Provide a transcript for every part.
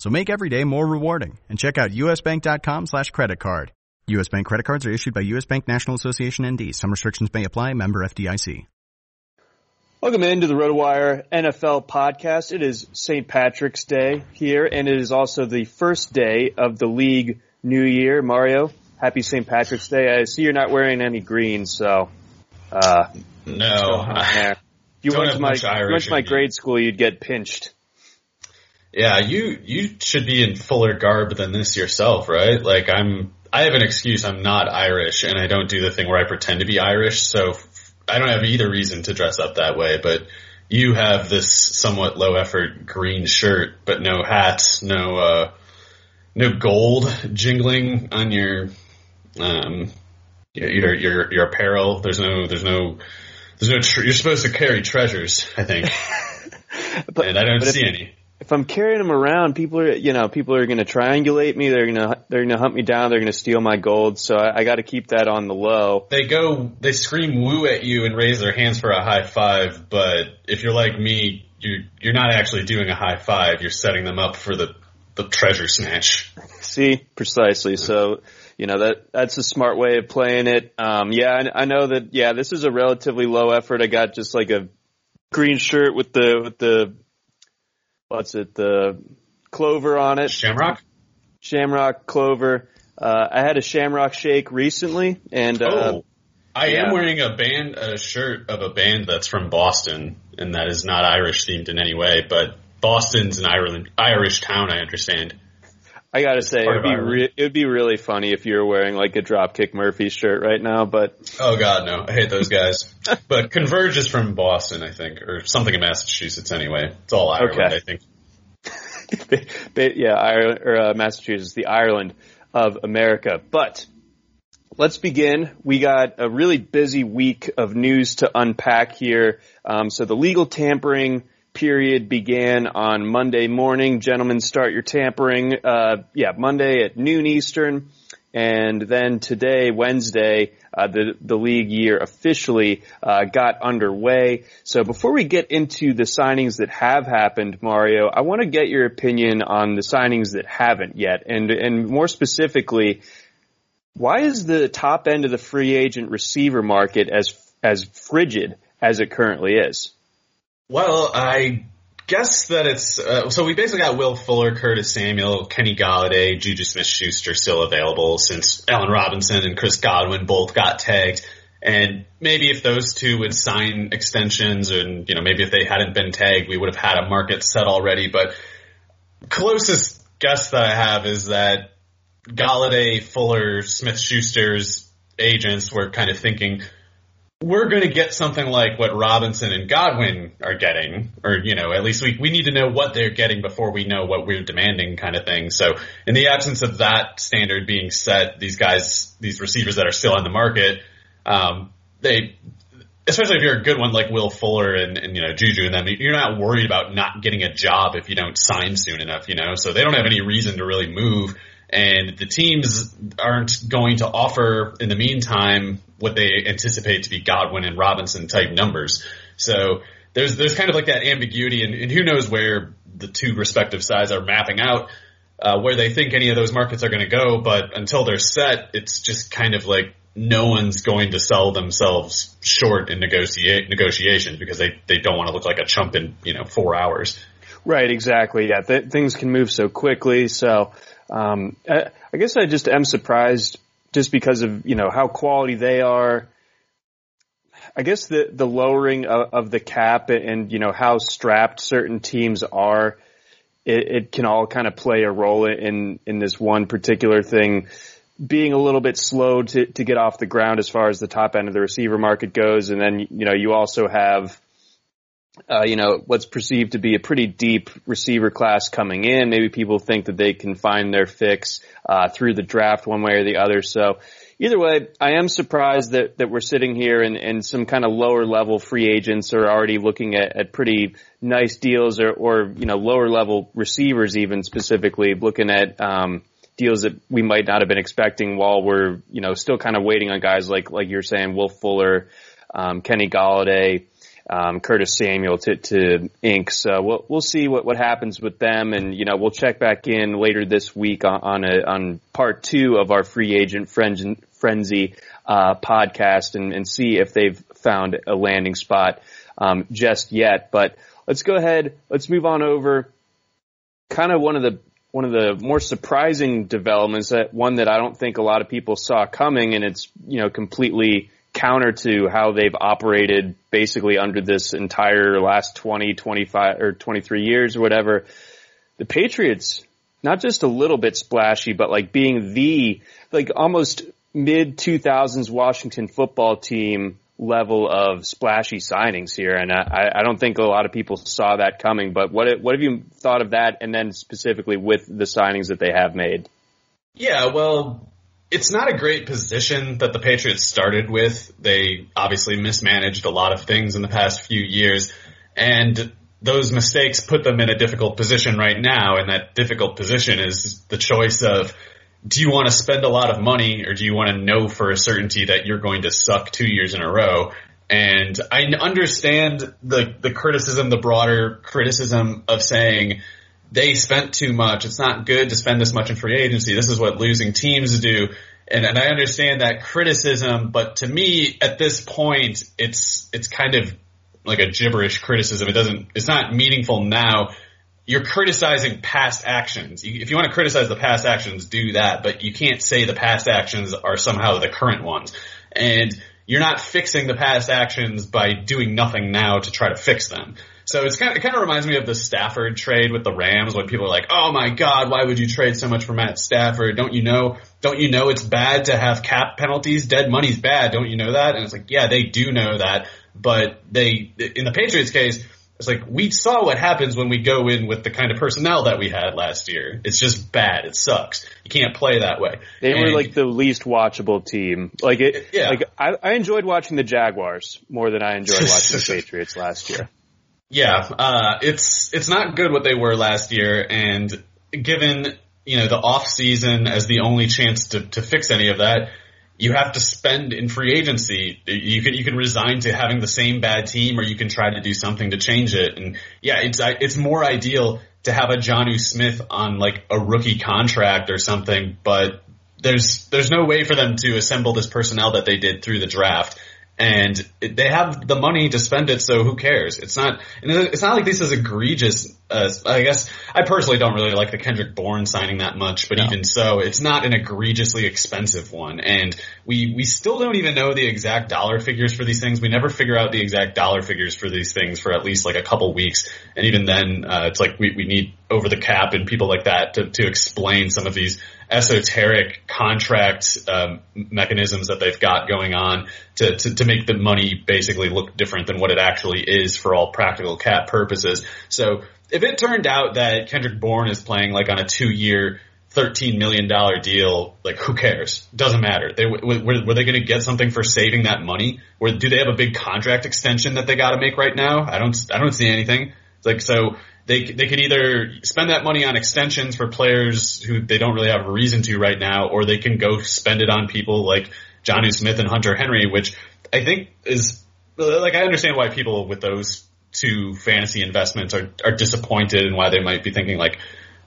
So make every day more rewarding and check out usbank.com slash credit card. U.S. Bank credit cards are issued by U.S. Bank National Association ND. Some restrictions may apply. Member FDIC. Welcome into the RotoWire NFL podcast. It is St. Patrick's Day here, and it is also the first day of the league new year. Mario, happy St. Patrick's Day. I see you're not wearing any green, so, uh, no. If you went to my, you went to my grade school, you'd get pinched. Yeah, you you should be in fuller garb than this yourself, right? Like I'm I have an excuse. I'm not Irish, and I don't do the thing where I pretend to be Irish. So I don't have either reason to dress up that way. But you have this somewhat low effort green shirt, but no hat, no uh, no gold jingling on your um your your your apparel. There's no there's no there's no tr- you're supposed to carry treasures. I think, but, and I don't see any if I'm carrying them around, people are, you know, people are going to triangulate me. They're going to, they're going to hunt me down. They're going to steal my gold. So I, I got to keep that on the low. They go, they scream woo at you and raise their hands for a high five. But if you're like me, you're, you're not actually doing a high five. You're setting them up for the the treasure snatch. See, precisely. So, you know, that, that's a smart way of playing it. Um, yeah, I, I know that, yeah, this is a relatively low effort. I got just like a green shirt with the, with the, what's it, the clover on it. Shamrock? Shamrock, clover. Uh, I had a shamrock shake recently and, uh, oh, I yeah. am wearing a band, a shirt of a band that's from Boston and that is not Irish themed in any way, but Boston's an Ireland, Irish town, I understand. I gotta say, it'd be, re- it'd be really funny if you were wearing like a Dropkick Murphy shirt right now, but. Oh god, no. I hate those guys. but Converge is from Boston, I think, or something in Massachusetts anyway. It's all Ireland, okay. I think. yeah, Ireland, or uh, Massachusetts, the Ireland of America. But let's begin. We got a really busy week of news to unpack here. Um, so the legal tampering period began on Monday morning. Gentlemen, start your tampering. Uh, yeah, Monday at noon Eastern. And then today, Wednesday, uh, the the league year officially uh, got underway. So before we get into the signings that have happened, Mario, I want to get your opinion on the signings that haven't yet, and and more specifically, why is the top end of the free agent receiver market as as frigid as it currently is? Well, I guess that it's uh, so we basically got Will Fuller, Curtis Samuel, Kenny Golladay, Juju Smith-Schuster still available since Allen Robinson and Chris Godwin both got tagged. And maybe if those two would sign extensions and, you know, maybe if they hadn't been tagged, we would have had a market set already. But closest guess that I have is that Golladay, Fuller, Smith Schuster's agents were kind of thinking, we're going to get something like what Robinson and Godwin are getting, or, you know, at least we, we need to know what they're getting before we know what we're demanding kind of thing. So in the absence of that standard being set, these guys, these receivers that are still on the market, um, they, especially if you're a good one like Will Fuller and, and, you know, Juju and them, you're not worried about not getting a job if you don't sign soon enough, you know, so they don't have any reason to really move. And the teams aren't going to offer in the meantime what they anticipate to be Godwin and Robinson type numbers. So there's, there's kind of like that ambiguity and, and who knows where the two respective sides are mapping out. Uh, where they think any of those markets are going to go, but until they're set, it's just kind of like no one's going to sell themselves short in negotiate negotiations because they, they don't want to look like a chump in, you know, four hours. Right, exactly. Yeah, Th- things can move so quickly. So, um, I, I guess I just am surprised just because of, you know, how quality they are. I guess the, the lowering of, of the cap and, you know, how strapped certain teams are, it, it can all kind of play a role in, in this one particular thing being a little bit slow to, to get off the ground as far as the top end of the receiver market goes. And then, you know, you also have, uh, you know, what's perceived to be a pretty deep receiver class coming in. Maybe people think that they can find their fix, uh, through the draft one way or the other. So either way, I am surprised that, that we're sitting here and, and some kind of lower level free agents are already looking at, at pretty nice deals or, or, you know, lower level receivers even specifically looking at, um, deals that we might not have been expecting while we're, you know, still kind of waiting on guys like, like you're saying, Will Fuller, um, Kenny Golladay, um, Curtis Samuel to, to ink. So we'll, we'll see what, what happens with them. And, you know, we'll check back in later this week on, on a, on part two of our free agent frenzy, uh, podcast and, and see if they've found a landing spot, um, just yet. But let's go ahead. Let's move on over kind of one of the one of the more surprising developments that one that I don't think a lot of people saw coming and it's, you know, completely counter to how they've operated basically under this entire last 20, 25 or 23 years or whatever. The Patriots, not just a little bit splashy, but like being the, like almost mid 2000s Washington football team level of splashy signings here, and I, I don't think a lot of people saw that coming. But what what have you thought of that, and then specifically with the signings that they have made? Yeah, well, it's not a great position that the Patriots started with. They obviously mismanaged a lot of things in the past few years, and those mistakes put them in a difficult position right now. And that difficult position is the choice of do you want to spend a lot of money or do you want to know for a certainty that you're going to suck two years in a row? And I understand the, the criticism, the broader criticism of saying they spent too much. It's not good to spend this much in free agency. This is what losing teams do. And, and I understand that criticism, but to me, at this point, it's, it's kind of like a gibberish criticism. It doesn't, it's not meaningful now you're criticizing past actions. If you want to criticize the past actions, do that, but you can't say the past actions are somehow the current ones. And you're not fixing the past actions by doing nothing now to try to fix them. So it's kind of, it kind of reminds me of the Stafford trade with the Rams when people are like, "Oh my God, why would you trade so much for Matt Stafford? Don't you know? Don't you know it's bad to have cap penalties? Dead money's bad. Don't you know that?" And it's like, yeah, they do know that, but they in the Patriots case it's like we saw what happens when we go in with the kind of personnel that we had last year. It's just bad. It sucks. You can't play that way. They and, were like the least watchable team. Like it. Yeah. Like I, I enjoyed watching the Jaguars more than I enjoyed watching the Patriots last year. Yeah, uh, it's it's not good what they were last year, and given you know the off season as the only chance to to fix any of that, you have to spend in free agency. You can you can resign to having the same bad team, or you can try to do something to change it. And yeah, it's it's more ideal to have a Jonnu Smith on like a rookie contract or something. But there's there's no way for them to assemble this personnel that they did through the draft. And they have the money to spend it, so who cares? It's not, it's not like this is egregious. Uh, I guess I personally don't really like the Kendrick Bourne signing that much, but no. even so, it's not an egregiously expensive one. And we, we still don't even know the exact dollar figures for these things. We never figure out the exact dollar figures for these things for at least like a couple weeks. And even then, uh, it's like we, we need over the cap and people like that to, to explain some of these esoteric contract um, mechanisms that they've got going on to, to, to make the money basically look different than what it actually is for all practical cap purposes. So if it turned out that Kendrick Bourne is playing like on a two year, $13 million deal, like who cares? Doesn't matter. They, were, were they going to get something for saving that money? Or do they have a big contract extension that they got to make right now? I don't, I don't see anything. It's like, so they they could either spend that money on extensions for players who they don't really have a reason to right now, or they can go spend it on people like Jonnu Smith and Hunter Henry, which I think is like I understand why people with those two fantasy investments are are disappointed and why they might be thinking like,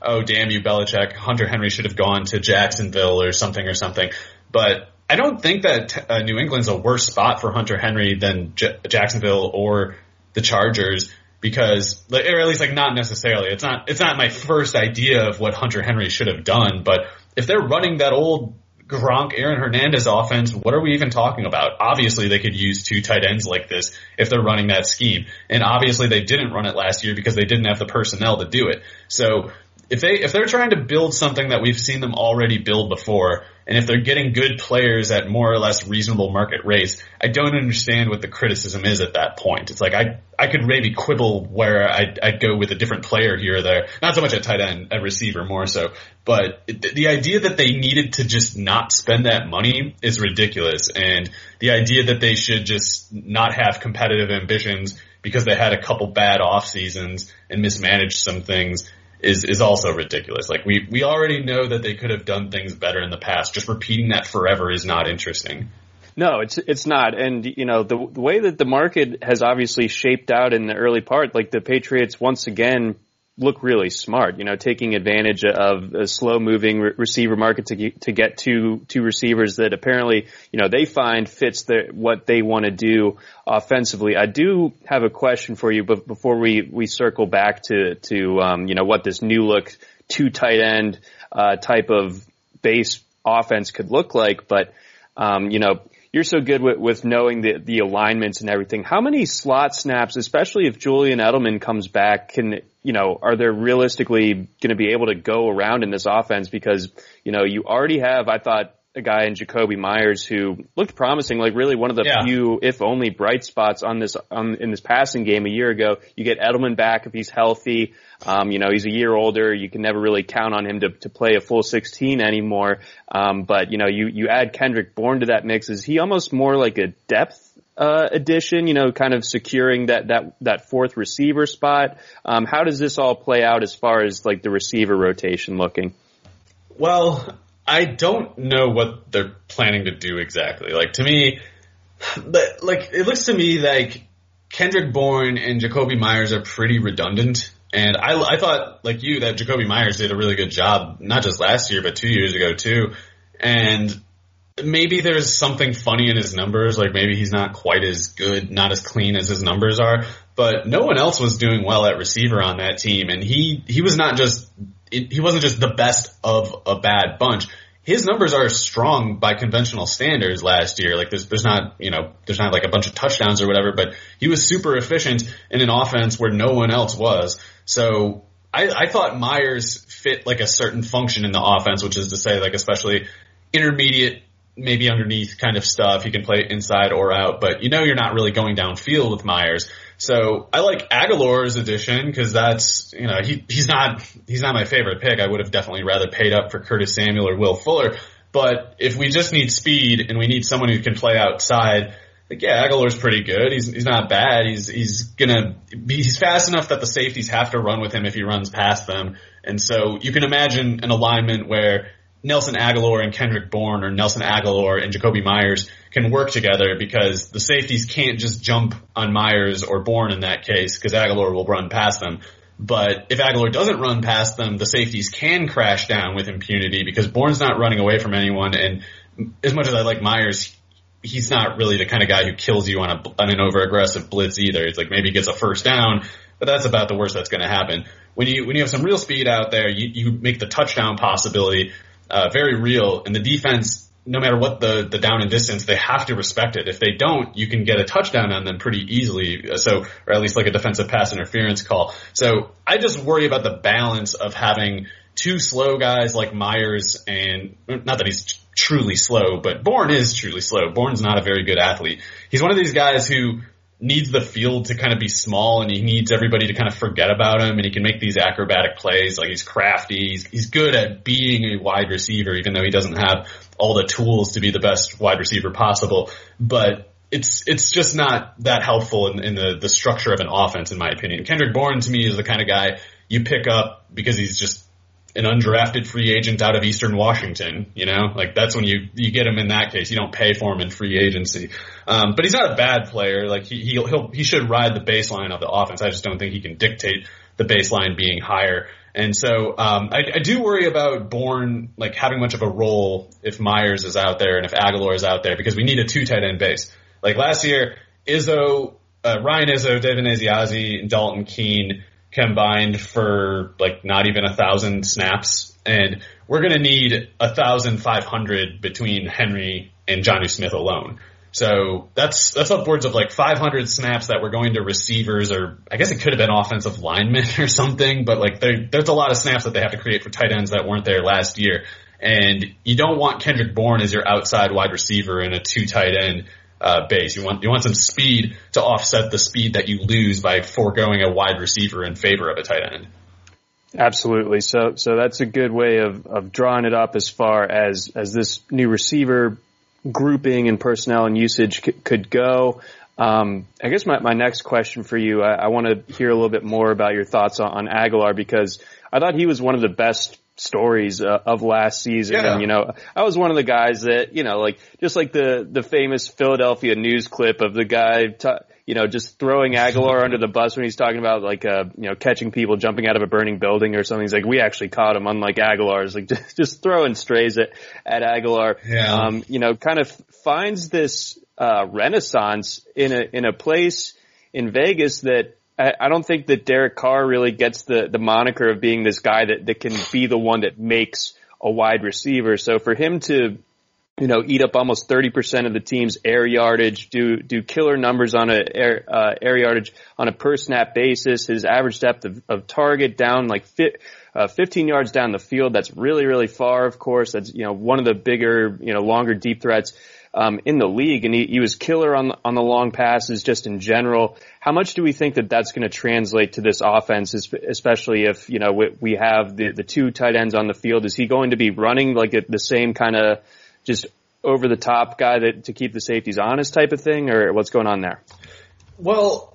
oh damn you Belichick, Hunter Henry should have gone to Jacksonville or something or something, but. I don't think that uh, New England's a worse spot for Hunter Henry than J- Jacksonville or the Chargers because, or at least like not necessarily. It's not, it's not my first idea of what Hunter Henry should have done, but if they're running that old Gronk, Aaron Hernandez offense, what are we even talking about? Obviously they could use two tight ends like this if they're running that scheme. And obviously they didn't run it last year because they didn't have the personnel to do it. So if they, if they're trying to build something that we've seen them already build before, and if they're getting good players at more or less reasonable market rates, I don't understand what the criticism is at that point. It's like I I could maybe quibble where I'd, I'd go with a different player here or there. Not so much at tight end, at receiver more so. But the idea that they needed to just not spend that money is ridiculous. And the idea that they should just not have competitive ambitions because they had a couple bad off seasons and mismanaged some things is is also ridiculous. Like we we already know that they could have done things better in the past. Just repeating that forever is not interesting. No, it's it's not. And you know the the way that the market has obviously shaped out in the early part, like the Patriots once again look really smart, you know, taking advantage of a slow moving re- receiver market to get, to get to, to receivers that apparently, you know, they find fits their, what they want to do offensively. I do have a question for you, but before we, we circle back to, to, um, you know, what this new look two tight end, uh, type of base offense could look like. But, um, you know, you're so good with, with knowing the, the alignments and everything. How many slot snaps, especially if Julian Edelman comes back, can, you know, are they realistically going to be able to go around in this offense? Because, you know, you already have, I thought, a guy in Jakobi Meyers who looked promising, like really one of the yeah. few, if only, bright spots on this on, in this passing game a year ago. You get Edelman back if he's healthy. Um, you know, he's a year older. You can never really count on him to, to play a full 16 anymore. Um, but you know, you you add Kendrick Bourne to that mix. Is he almost more like a depth uh, addition, you know, kind of securing that that that fourth receiver spot. Um, how does this all play out as far as like the receiver rotation looking? Well, I don't know what they're planning to do exactly. Like to me, but like it looks to me like Kendrick Bourne and Jakobi Meyers are pretty redundant. And I, I thought, like you, that Jakobi Meyers did a really good job, not just last year, but two years ago too. And maybe there's something funny in his numbers, like maybe he's not quite as good, not as clean as his numbers are, but no one else was doing well at receiver on that team. And he, he was not just he wasn't just the best of a bad bunch. His numbers are strong by conventional standards last year. Like there's, there's not, you know, there's not like a bunch of touchdowns or whatever, but he was super efficient in an offense where no one else was. So I, I thought Meyers fit like a certain function in the offense, which is to say like especially intermediate maybe underneath kind of stuff. He can play inside or out, but you know you're not really going downfield with Meyers. So I like Agholor's addition because that's you know he he's not he's not my favorite pick. I would have definitely rather paid up for Curtis Samuel or Will Fuller. But if we just need speed and we need someone who can play outside, like yeah, Agholor's pretty good. He's he's not bad. He's he's gonna be, he's fast enough that the safeties have to run with him if he runs past them. And so you can imagine an alignment where Nelson Agholor and Kendrick Bourne or Nelson Agholor and Jakobi Meyers can work together because the safeties can't just jump on Meyers or Bourne in that case because Agholor will run past them. But if Agholor doesn't run past them, the safeties can crash down with impunity because Bourne's not running away from anyone. And as much as I like Meyers, he's not really the kind of guy who kills you on a on an over aggressive blitz either. It's like maybe gets a first down, but that's about the worst that's going to happen. When you when you have some real speed out there, you you make the touchdown possibility uh, very real, and the defense. No matter what the, the down and distance, they have to respect it. If they don't, you can get a touchdown on them pretty easily. So, or at least like a defensive pass interference call. So I just worry about the balance of having two slow guys like Meyers and not that he's truly slow, but Bourne is truly slow. Bourne's not a very good athlete. He's one of these guys who needs the field to kind of be small and he needs everybody to kind of forget about him and he can make these acrobatic plays. Like he's crafty. He's, he's good at being a wide receiver, even though he doesn't have all the tools to be the best wide receiver possible. But it's it's just not that helpful in, in the, the structure of an offense, in my opinion. Kendrick Bourne to me is the kind of guy you pick up because he's just an undrafted free agent out of Eastern Washington. You know, like that's when you you get him in that case. You don't pay for him in free agency. Um, but he's not a bad player. Like he he'll he should ride the baseline of the offense. I just don't think he can dictate the baseline being higher. And so um, I, I do worry about Bourne like having much of a role if Meyers is out there and if Agholor is out there because we need a two tight end base. Like last year, Izzo, uh, Ryan Izzo, Devin Asiasi, Dalton Keene combined for like not even a thousand snaps, and we're going to need a thousand five hundred between Henry and Jonnu Smith alone. So that's that's upwards of like 500 snaps that we're going to receivers, or I guess it could have been offensive linemen or something. But like there's a lot of snaps that they have to create for tight ends that weren't there last year, and you don't want Kendrick Bourne as your outside wide receiver in a two tight end uh, base. You want you want some speed to offset the speed that you lose by foregoing a wide receiver in favor of a tight end. Absolutely. So so that's a good way of of drawing it up as far as as this new receiver grouping and personnel and usage c- could go. Um, I guess my, my next question for you, I, I want to hear a little bit more about your thoughts on, on Agholor because I thought he was one of the best stories uh, of last season. Yeah. And, you know, I was one of the guys that, you know, like, just like the, the famous Philadelphia news clip of the guy, t- you know, just throwing Agholor under the bus when he's talking about like, uh, you know, catching people jumping out of a burning building or something. He's like, we actually caught him, unlike Agholor's like just, just throwing strays at, at Agholor. Yeah. Um, you know, kind of finds this, uh, renaissance in a, in a place in Vegas that I don't think that Derek Carr really gets the, the moniker of being this guy that, that can be the one that makes a wide receiver. So for him to, you know, eat up almost 30% of the team's air yardage, do, do killer numbers on a air, uh, air yardage on a per snap basis, his average depth of, of target down like fit, uh, 15 yards down the field. That's really, really far, of course. That's, you know, one of the bigger, you know, longer deep threats um, in the league, and he, he was killer on on the long passes just in general. How much do we think that that's going to translate to this offense, especially if you know we, we have the the two tight ends on the field? Is he going to be running like the same kind of just over the top guy that to keep the safeties honest type of thing, or what's going on there? Well,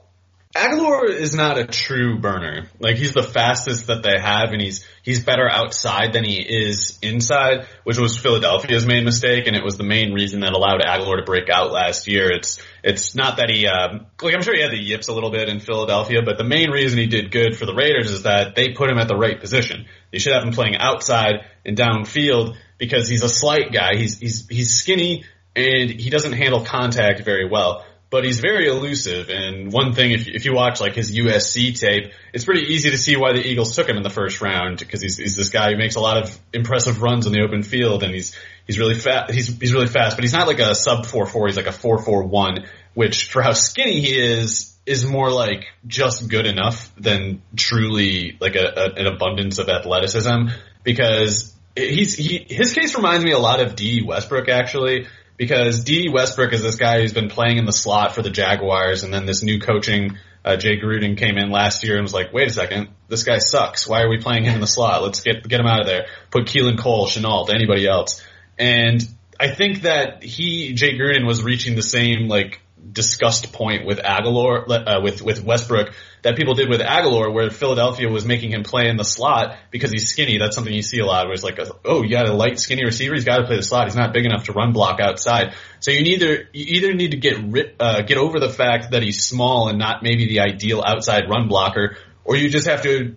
Agholor is not a true burner. Like he's the fastest that they have, and he's he's better outside than he is inside, which was Philadelphia's main mistake, and it was the main reason that allowed Agholor to break out last year. It's it's not that he um, like I'm sure he had the yips a little bit in Philadelphia, but the main reason he did good for the Raiders is that they put him at the right position. They should have him playing outside and downfield because he's a slight guy. He's he's he's skinny and he doesn't handle contact very well but he's very elusive. And one thing, if, if you watch like his USC tape, it's pretty easy to see why the Eagles took him in the first round because he's, he's this guy who makes a lot of impressive runs in the open field and he's, he's really fast, he's, he's really fast, but he's not like a sub 4-4, he's like a 4-4-1, which for how skinny he is, is more like just good enough than truly like a, a, an abundance of athleticism because he's, he, his case reminds me a lot of D Westbrook actually because Dede Westbrook is this guy who's been playing in the slot for the Jaguars, and then this new coaching, uh, Jay Gruden came in last year and was like, wait a second, this guy sucks. Why are we playing him in the slot? Let's get get him out of there. Put Keelan Cole, Shenault, anybody else. And I think that he, Jay Gruden, was reaching the same like disgust point with Agholor, uh, with with Westbrook that people did with Agholor, where Philadelphia was making him play in the slot because he's skinny. That's something you see a lot, where it's like, oh, you got a light, skinny receiver, he's got to play the slot. He's not big enough to run block outside. So you either you either need to get uh, get over the fact that he's small and not maybe the ideal outside run blocker, or you just have to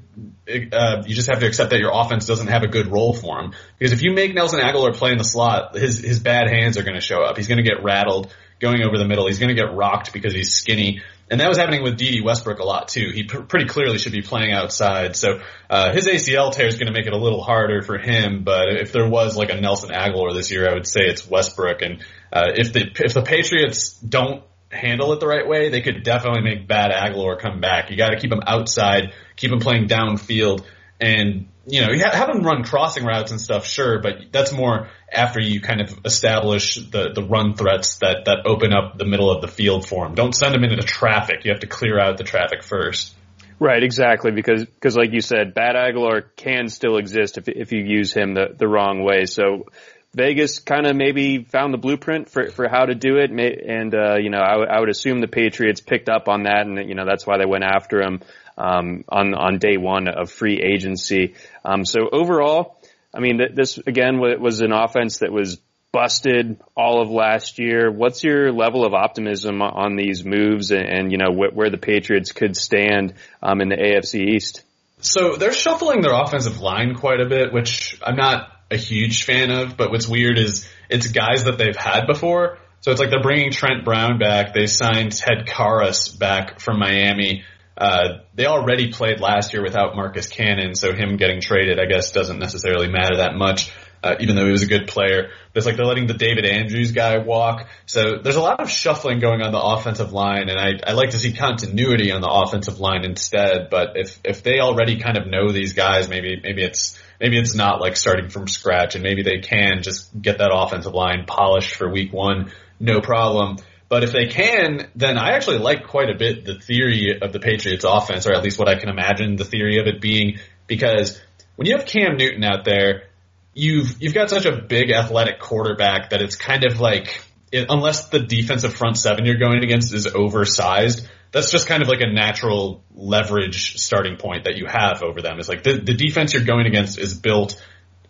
uh, you just have to accept that your offense doesn't have a good role for him. Because if you make Nelson Agholor play in the slot, his his bad hands are going to show up. He's going to get rattled going over the middle. He's going to get rocked because he's skinny. And that was happening with Dede Westbrook a lot too. He pr- pretty clearly should be playing outside. So uh, his ACL tear is going to make it a little harder for him. But if there was like a Nelson Agholor this year, I would say it's Westbrook. And uh, if the if the Patriots don't handle it the right way, they could definitely make bad Agholor come back. You got to keep him outside, keep him playing downfield, and you know you have them run crossing routes and stuff. Sure, but that's more after you kind of establish the the run threats that that open up the middle of the field for them. Don't send them into traffic. You have to clear out the traffic first. Right, exactly, because because like you said, bad Agholor can still exist if if you use him the the wrong way. So Vegas kind of maybe found the blueprint for, for how to do it. And, uh, you know, I, w- I would assume the Patriots picked up on that and, you know, that's why they went after him, um, on, on day one of free agency. Um, so overall, I mean, th- this again was an offense that was busted all of last year. What's your level of optimism on these moves and, and you know, wh- where the Patriots could stand, um, in the AFC East? So they're shuffling their offensive line quite a bit, which I'm not a huge fan of. But what's weird is it's guys that they've had before. So it's like they're bringing Trent Brown back. They signed Ted Karras back from Miami. Uh, they already played last year without Marcus Cannon, so him getting traded, I guess, doesn't necessarily matter that much, uh, even though he was a good player. But it's like they're letting the David Andrews guy walk. So there's a lot of shuffling going on the offensive line, and I, I like to see continuity on the offensive line instead. But if if they already kind of know these guys, maybe maybe it's maybe it's not like starting from scratch and maybe they can just get that offensive line polished for week one, no problem. But if they can, then I actually like quite a bit the theory of the Patriots offense, or at least what I can imagine the theory of it being, because when you have Cam Newton out there, you've, you've got such a big athletic quarterback that it's kind of like, it, unless the defensive front seven you're going against is oversized, that's just kind of like a natural leverage starting point that you have over them. It's like the, the defense you're going against is built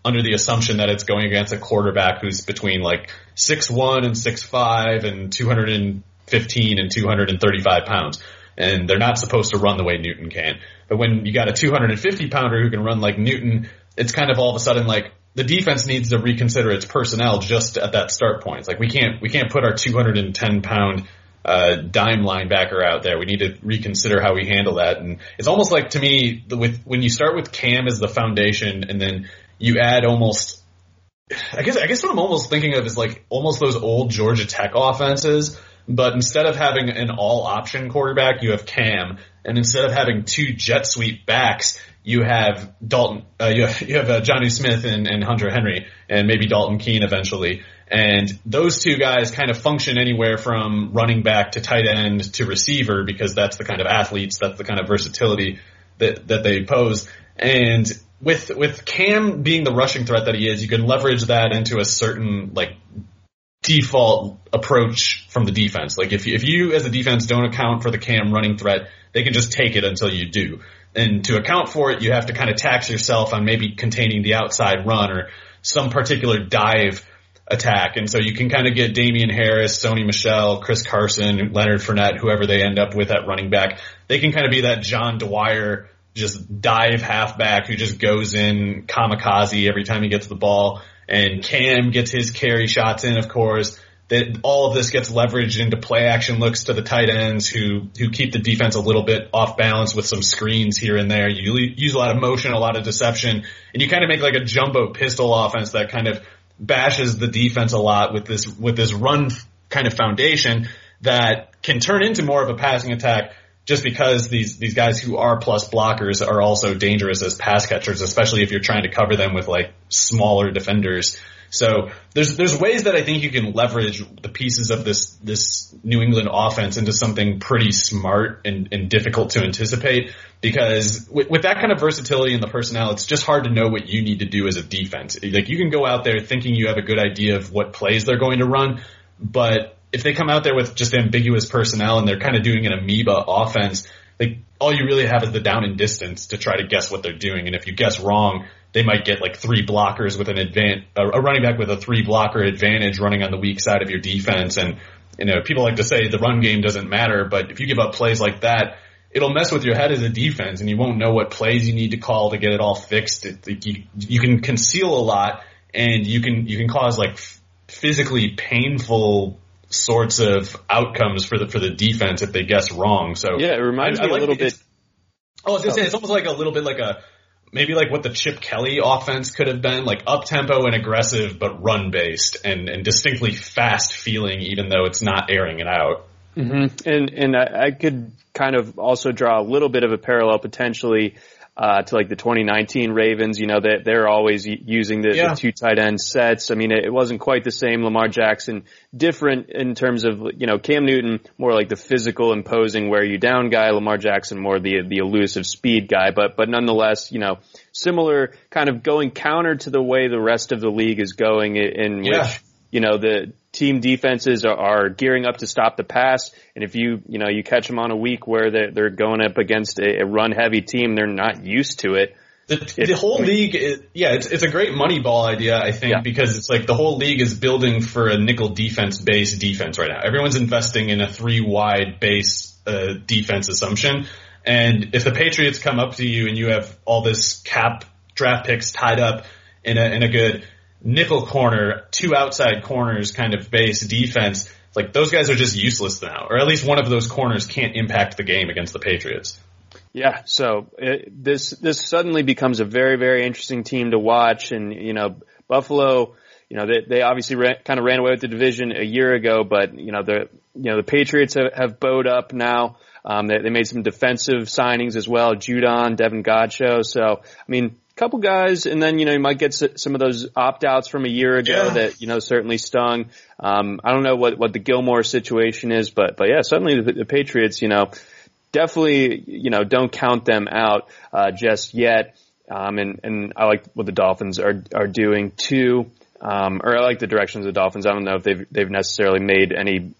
under the assumption that it's going against a quarterback who's between like six one and six five and 215 and 235 pounds. And they're not supposed to run the way Newton can. But when you got a 250 pounder who can run like Newton, it's kind of all of a sudden like the defense needs to reconsider its personnel just at that start point. It's like we can't we can't put our 210 pound uh, dime linebacker out there. We need to reconsider how we handle that. And it's almost like to me, with when you start with Cam as the foundation, and then you add almost. I guess I guess what I'm almost thinking of is like almost those old Georgia Tech offenses, but instead of having an all option quarterback, you have Cam, and instead of having two jet sweep backs, you have Dalton, uh, you have, you have uh, Jonnu Smith and, and Hunter Henry, and maybe Dalton Keene eventually. And those two guys kind of function anywhere from running back to tight end to receiver because that's the kind of athletes, that's the kind of versatility that, that they pose. And with, with Cam being the rushing threat that he is, you can leverage that into a certain like default approach from the defense. Like if you, if you as a defense don't account for the Cam running threat, they can just take it until you do. And to account for it, you have to kind of tax yourself on maybe containing the outside run or some particular dive attack. And so you can kind of get Damien Harris, Sony Michel, Chris Carson, Leonard Fournette, whoever they end up with at running back. They can kind of be that John Dwyer just dive halfback who just goes in kamikaze every time he gets the ball. And Cam gets his carry shots in, of course. That all of this gets leveraged into play action looks to the tight ends who who keep the defense a little bit off balance with some screens here and there. You use a lot of motion, a lot of deception, and you kind of make like a jumbo pistol offense that kind of bashes the defense a lot with this with this run kind of foundation that can turn into more of a passing attack just because these these guys who are plus blockers are also dangerous as pass catchers, especially if you're trying to cover them with like smaller defenders. So there's there's ways that I think you can leverage the pieces of this this New England offense into something pretty smart and, and difficult to anticipate. Because with, with that kind of versatility in the personnel, it's just hard to know what you need to do as a defense. Like you can go out there thinking you have a good idea of what plays they're going to run, but if they come out there with just ambiguous personnel and they're kind of doing an amoeba offense, like all you really have is the down and distance to try to guess what they're doing. And if you guess wrong, they might get like three blockers with an advan a running back with a three blocker advantage running on the weak side of your defense. And, you know, people like to say the run game doesn't matter, but if you give up plays like that, it'll mess with your head as a defense and you won't know what plays you need to call to get it all fixed. It, it, you, you can conceal a lot and you can, you can cause like physically painful sorts of outcomes for the, for the defense if they guess wrong. So yeah, it reminds I, me I like a little bit. Oh, I was gonna say, it's almost like a little bit like a, maybe like what the Chip Kelly offense could have been, like up tempo and aggressive, but run based and, and distinctly fast feeling, even though it's not airing it out. Mm-hmm. And and I, I, could kind of also draw a little bit of a parallel potentially uh, to like the 2019 Ravens. You know that they're always using the, yeah. the, two tight end sets. I mean, it, it, wasn't quite the same. Lamar Jackson different in terms of you know Cam Newton more like the physical imposing wear you down guy. Lamar Jackson more the the elusive speed guy. But but nonetheless, you know, similar kind of going counter to the way the rest of the league is going in, in yeah. which you know, the team defenses are, are, gearing up to stop the pass. And if you, you know, you catch them on a week where they're, they're going up against a, a run heavy team, they're not used to it. The, the whole league, is, yeah, it's, it's a great money ball idea, I think, yeah. because it's like the whole league is building for a nickel defense based defense right now. Everyone's investing in a three wide base uh, defense assumption. And if the Patriots come up to you and you have all this cap draft picks tied up in a, in a good nickel corner, two outside corners kind of base defense, like those guys are just useless now, or at least one of those corners can't impact the game against the Patriots. Yeah, so it, this this suddenly becomes a very very interesting team to watch, and you know Buffalo, you know they they obviously ran, kind of ran away with the division a year ago, but you know the you know the Patriots have, have bowed up now. Um, they, they made some defensive signings as well, Judon, Davon Godchaux. So I mean, couple guys, and then you know you might get some of those opt outs from a year ago yeah. that you know certainly stung. Um, I don't know what what the Gilmore situation is, but but yeah, certainly the, the Patriots, you know, definitely you know don't count them out uh, just yet. Um, and and I like what the Dolphins are are doing too. Um, or I like the directions of the Dolphins. I don't know if they've they've necessarily made any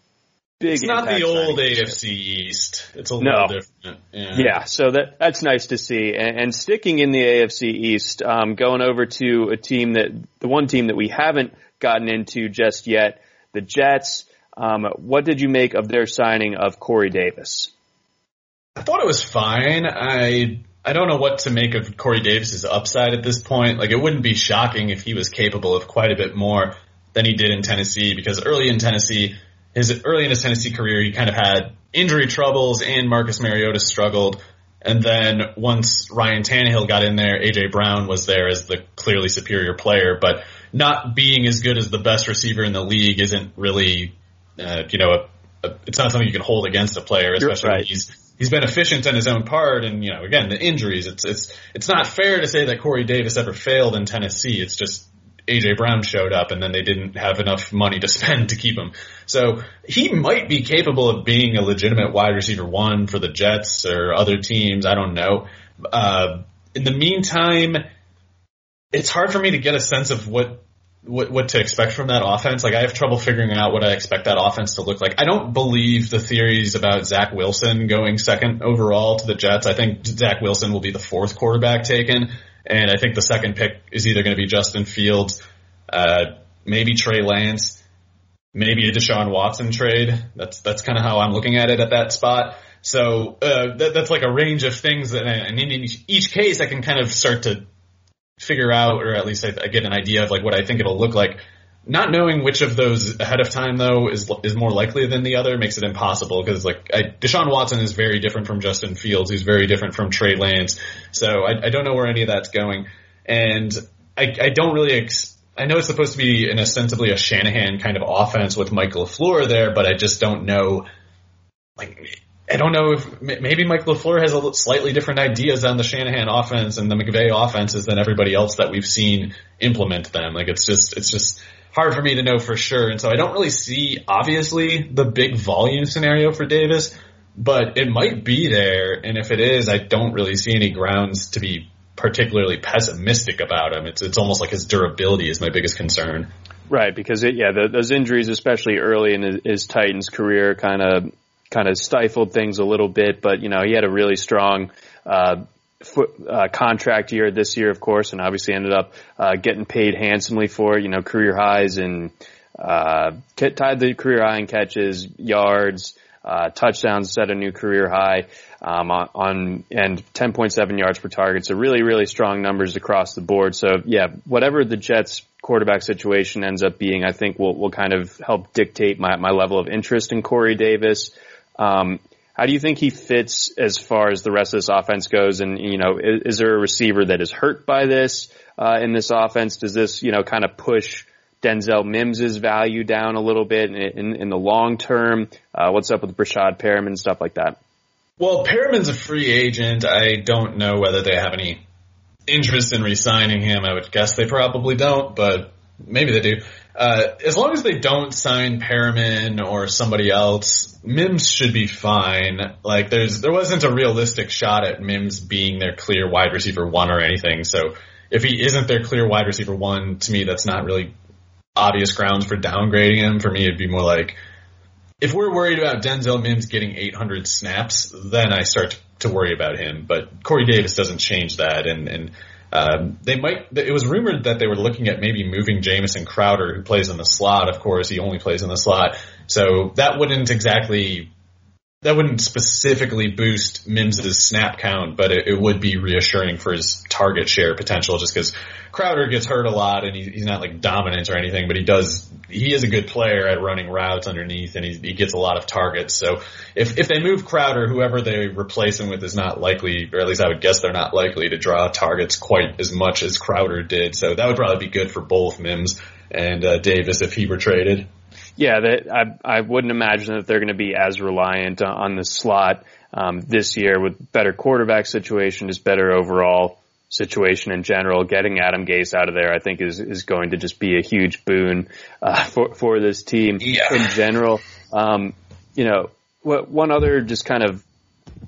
big. It's not the old AFC East. It's a little no. different. Yeah. yeah. so that that's nice to see. And, and sticking in the AFC East, um, going over to a team that the one team that we haven't gotten into just yet, the Jets. Um, what did you make of their signing of Corey Davis? I thought it was fine. I I don't know what to make of Corey Davis's upside at this point. Like it wouldn't be shocking if he was capable of quite a bit more than he did in Tennessee because early in Tennessee his early in his Tennessee career, he kind of had injury troubles and Marcus Mariota struggled. And then once Ryan Tannehill got in there, AJ Brown was there as the clearly superior player, but not being as good as the best receiver in the league isn't really, uh, you know, a, a, it's not something you can hold against a player, especially right. when he's he's been efficient in his own part. And you know, again, the injuries. It's it's it's not fair to say that Corey Davis ever failed in Tennessee. It's just AJ Brown showed up and then they didn't have enough money to spend to keep him. So he might be capable of being a legitimate wide receiver one for the Jets or other teams. I don't know. Uh, in the meantime, it's hard for me to get a sense of what, what what to expect from that offense. Like I have trouble figuring out what I expect that offense to look like. I don't believe the theories about Zach Wilson going second overall to the Jets. I think Zach Wilson will be the fourth quarterback taken. And I think the second pick is either going to be Justin Fields, uh, maybe Trey Lance, maybe a Deshaun Watson trade. That's that's kind of how I'm looking at it at that spot. So uh, that, that's like a range of things, that, and in each, each case, I can kind of start to figure out, or at least I, I get an idea of like what I think it'll look like not knowing which of those ahead of time though is is more likely than the other makes it impossible because like I, Deshaun Watson is very different from Justin Fields, who's very different from Trey Lance. So I, I don't know where any of that's going, and I, I don't really. Ex- I know it's supposed to be an ostensibly a Shanahan kind of offense with Michael LaFleur there, but I just don't know. Like I don't know if maybe Mike LaFleur has a slightly different ideas on the Shanahan offense and the McVay offenses than everybody else that we've seen implement them. Like it's just it's just hard for me to know for sure. And so I don't really see, obviously, the big volume scenario for Davis, but it might be there. And if it is, I don't really see any grounds to be particularly pessimistic about him. It's, it's almost like his durability is my biggest concern. Right, because it, yeah, the, those injuries, especially early in his, his Titans career, kind of kind of stifled things a little bit. But you know, he had a really strong uh, uh, contract year this year, of course, and obviously ended up uh, getting paid handsomely for it. You know, career highs and uh, tied the career high in catches, yards, uh, touchdowns set a new career high um, on, on and 10.7 yards per target. So really, really strong numbers across the board. So yeah, whatever the Jets quarterback situation ends up being, I think will will kind of help dictate my my level of interest in Corey Davis. Um, how do you think he fits as far as the rest of this offense goes? And you know, is, is there a receiver that is hurt by this uh, in this offense? Does this you know kind of push Denzel Mims's value down a little bit in, in, in the long term? Uh, what's up with Breshad Perriman and stuff like that? Well, Perriman's a free agent. I don't know whether they have any interest in re-signing him. I would guess they probably don't, but maybe they do. Uh, as long as they don't sign Perriman or somebody else, Mims should be fine. Like there's, there wasn't a realistic shot at Mims being their clear wide receiver one or anything. So if he isn't their clear wide receiver one, to me, that's not really obvious grounds for downgrading him. For me, it'd be more like, if we're worried about Denzel Mims getting 800 snaps, then I start to worry about him. But Corey Davis doesn't change that, and and um, they might. It was rumored that they were looking at maybe moving Jamison Crowder, who plays in the slot. Of course, he only plays in the slot, so that wouldn't exactly that wouldn't specifically boost Mims's snap count, but it, it, would be reassuring for his target share potential just because Crowder gets hurt a lot and he, he's not like dominant or anything, but he does, he is a good player at running routes underneath and he, he gets a lot of targets. So if, if they move Crowder, whoever they replace him with is not likely, or at least I would guess they're not likely to draw targets quite as much as Crowder did. So that would probably be good for both Mims and uh, Davis if he were traded. Yeah, that I I wouldn't imagine that they're going to be as reliant on the slot um, this year with better quarterback situation, just better overall situation in general. Getting Adam Gase out of there, I think, is is going to just be a huge boon uh, for for this team yeah. in general. Um, you know, what, one other just kind of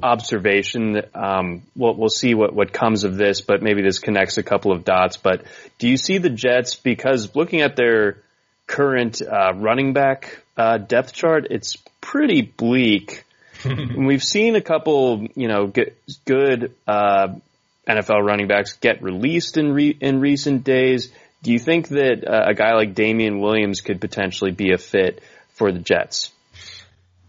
observation. Um, we'll, we'll see what, what comes of this, but maybe this connects a couple of dots. But do you see the Jets because looking at their current uh, running back uh, depth chart, it's pretty bleak. We've seen a couple, you know, good, good uh, NFL running backs get released in re- in recent days. Do you think that uh, a guy like Damien Williams could potentially be a fit for the Jets?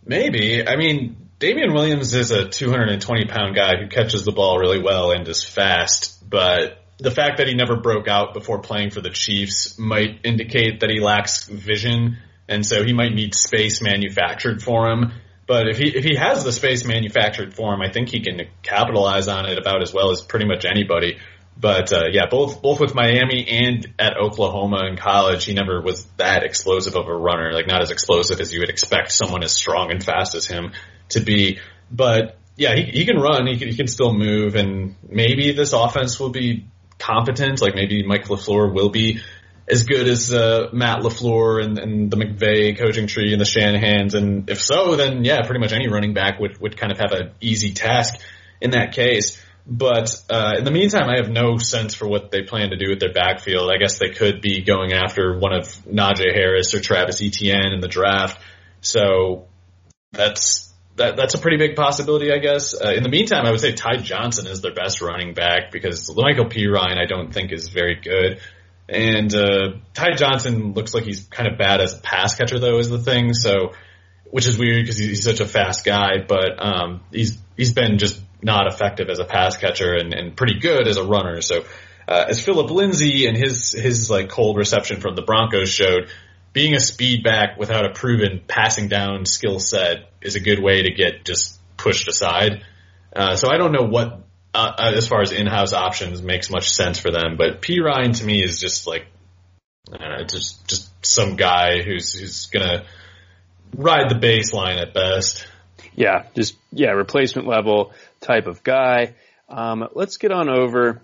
Maybe. I mean, Damien Williams is a 220 pound guy who catches the ball really well and is fast, but the fact that he never broke out before playing for the Chiefs might indicate that he lacks vision, and so he might need space manufactured for him. But if he if he has the space manufactured for him, I think he can capitalize on it about as well as pretty much anybody. But uh, yeah, both both with Miami and at Oklahoma in college, he never was that explosive of a runner. Like not as explosive as you would expect someone as strong and fast as him to be. But yeah, he, he can run. He can, he can still move, and maybe this offense will be competent. Like maybe Mike LaFleur will be as good as uh, Matt LaFleur and, and the McVay coaching tree and the Shanahans. And if so, then yeah, pretty much any running back would, would kind of have an easy task in that case. But uh, in the meantime, I have no sense for what they plan to do with their backfield. I guess they could be going after one of Najee Harris or Travis Etienne in the draft. So that's that that's a pretty big possibility, I guess. Uh, in the meantime, I would say Ty Johnson is their best running back because Lamical Perine I don't think is very good, and uh, Ty Johnson looks like he's kind of bad as a pass catcher though is the thing. So, which is weird because he's such a fast guy, but um, he's he's been just not effective as a pass catcher and, and pretty good as a runner. So. Uh, as Phillip Lindsay and his his like cold reception from the Broncos showed, being a speed back without a proven passing down skill set is a good way to get just pushed aside. Uh, so I don't know what, uh, uh as far as in-house options makes much sense for them, but Perine to me is just like, know, just, just some guy who's, who's gonna ride the baseline at best. Yeah, just, yeah, replacement level type of guy. Um, let's get on over.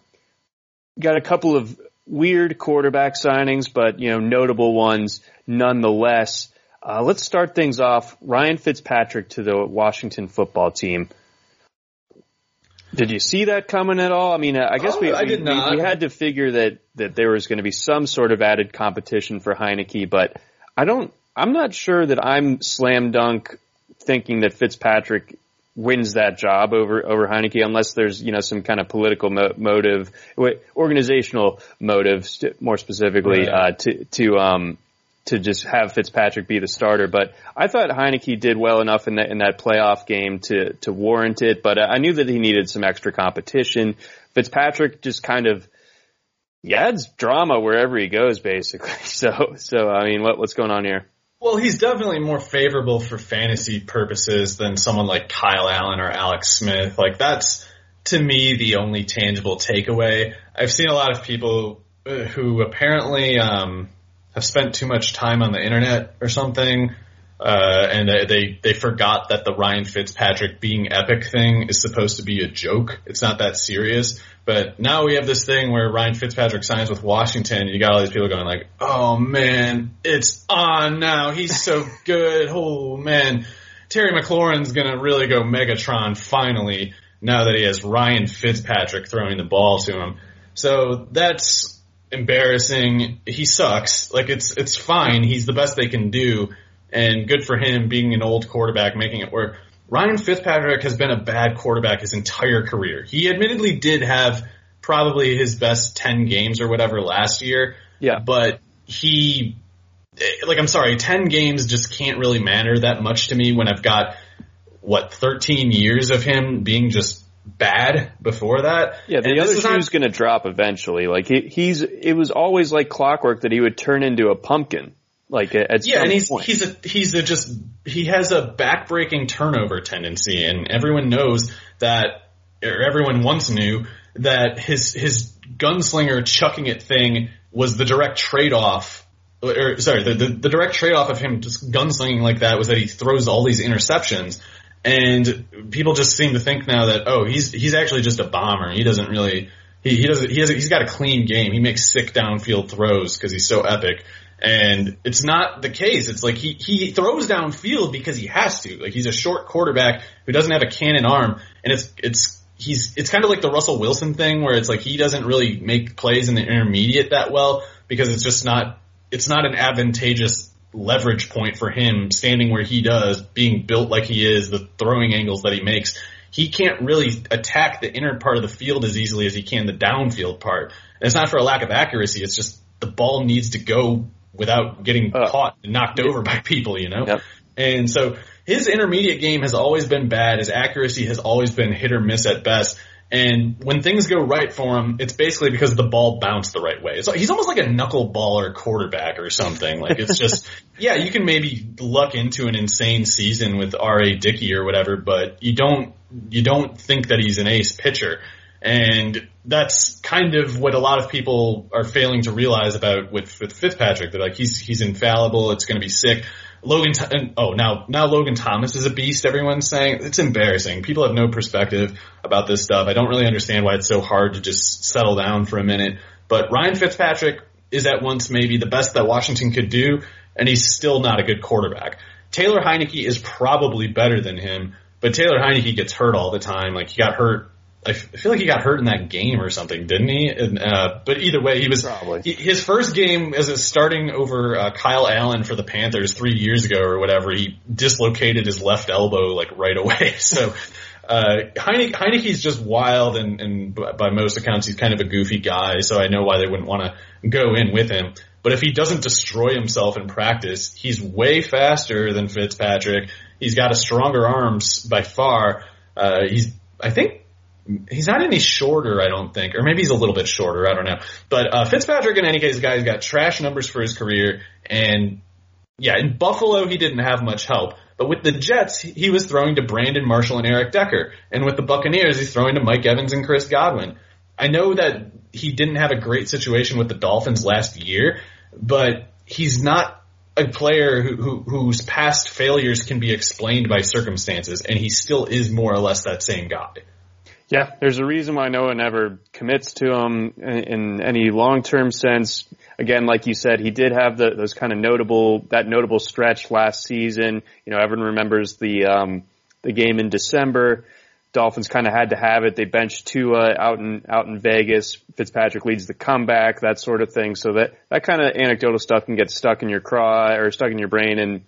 Got a couple of weird quarterback signings, but you know, notable ones nonetheless. Uh, let's start things off. Ryan Fitzpatrick to the Washington football team. Did you see that coming at all? I mean, I guess oh, we, I we, we, we, had to figure that, that there was going to be some sort of added competition for Heinicke, but I don't, I'm not sure that I'm slam dunk thinking that Fitzpatrick wins that job over over Heinicke unless there's you know some kind of political mo- motive, organizational motive, more specifically uh, to to um to just have Fitzpatrick be the starter. But I thought Heinicke did well enough in that in that playoff game to to warrant it. But I knew that he needed some extra competition. Fitzpatrick just kind of yeah, adds drama wherever he goes, basically. So so I mean, what what's going on here? Well, he's definitely more favorable for fantasy purposes than someone like Kyle Allen or Alex Smith. Like that's to me the only tangible takeaway. I've seen a lot of people uh, who apparently um, have spent too much time on the internet or something, uh, and they they forgot that the Ryan Fitzpatrick being epic thing is supposed to be a joke. It's not that serious. But now we have this thing where Ryan Fitzpatrick signs with Washington. And you got all these people going like, "Oh man, it's on now. He's so good. Oh man, Terry McLaurin's gonna really go Megatron finally." Now that he has Ryan Fitzpatrick throwing the ball to him, so that's embarrassing. He sucks. Like it's it's fine. He's the best they can do, and good for him being an old quarterback making it work. Ryan Fitzpatrick has been a bad quarterback his entire career. He admittedly did have probably his best 10 games or whatever last year. Yeah. But he, like, I'm sorry, 10 games just can't really matter that much to me when I've got, what, 13 years of him being just bad before that. Yeah, the and other shoe's not... going to drop eventually. Like he, he's, it was always like clockwork that he would turn into a pumpkin. Like at yeah, and he's point. he's a he's a just he has a backbreaking turnover tendency, and everyone knows that, or everyone once knew that his his gunslinger chucking it thing was the direct trade off. Or sorry, the, the, the direct trade off of him just gunslinging like that was that he throws all these interceptions, and people just seem to think now that oh he's he's actually just a bomber. He doesn't really he he doesn't he has he's got a clean game. He makes sick downfield throws because he's so epic. And it's not the case. It's like he, he throws downfield because he has to. Like he's a short quarterback who doesn't have a cannon arm. And it's, it's, he's, it's kind of like the Russell Wilson thing where it's like he doesn't really make plays in the intermediate that well because it's just not, it's not an advantageous leverage point for him standing where he does, being built like he is, the throwing angles that he makes. He can't really attack the inner part of the field as easily as he can the downfield part. And it's not for a lack of accuracy. It's just the ball needs to go without getting uh, caught and knocked yeah. over by people, you know? Yep. And so his intermediate game has always been bad. His accuracy has always been hit or miss at best. And when things go right for him, it's basically because the ball bounced the right way. It's like, he's almost like a knuckleballer quarterback or something. Like it's just, yeah, you can maybe luck into an insane season with R.A. Dickey or whatever, but you don't, you don't think that he's an ace pitcher. And that's kind of what a lot of people are failing to realize about with, with Fitzpatrick. They're like, he's, he's infallible. It's going to be sick. Logan, oh, now, now Logan Thomas is a beast. Everyone's saying it's embarrassing. People have no perspective about this stuff. I don't really understand why it's so hard to just settle down for a minute. But Ryan Fitzpatrick is at once maybe the best that Washington could do, and he's still not a good quarterback. Taylor Heinicke is probably better than him, but Taylor Heinicke gets hurt all the time. Like he got hurt I feel like he got hurt in that game or something, didn't he? And, uh, but either way, he was he, his first game as a starting over uh, Kyle Allen for the Panthers three years ago or whatever. He dislocated his left elbow like right away. So uh, Heine, Heinicke's just wild, and, and by most accounts, he's kind of a goofy guy. So I know why they wouldn't want to go in with him. But if he doesn't destroy himself in practice, he's way faster than Fitzpatrick. He's got a stronger arms by far. Uh, he's I think he's not any shorter, I don't think, or maybe he's a little bit shorter. I don't know. But uh, Fitzpatrick, in any case, guy's got trash numbers for his career, and yeah, in Buffalo he didn't have much help. But with the Jets, he was throwing to Brandon Marshall and Eric Decker, and with the Buccaneers, he's throwing to Mike Evans and Chris Godwin. I know that he didn't have a great situation with the Dolphins last year, but he's not a player who, who, whose past failures can be explained by circumstances, and he still is more or less that same guy. Yeah, there's a reason why Noah never commits to him in, in any long-term sense. Again, like you said, he did have the, those kind of notable, that notable stretch last season. You know, everyone remembers the, um, the game in December. Dolphins kind of had to have it. They benched Tua out in, out in Vegas. Fitzpatrick leads the comeback, that sort of thing. So that, that kind of anecdotal stuff can get stuck in your craw or stuck in your brain and,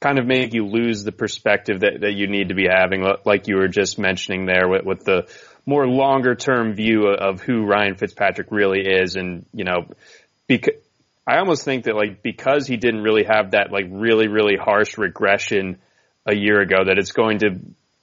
kind of make you lose the perspective that, that you need to be having, like you were just mentioning there with, with the more longer term view of who Ryan Fitzpatrick really is. And, you know, because I almost think that like because he didn't really have that like really really harsh regression a year ago, that it's going to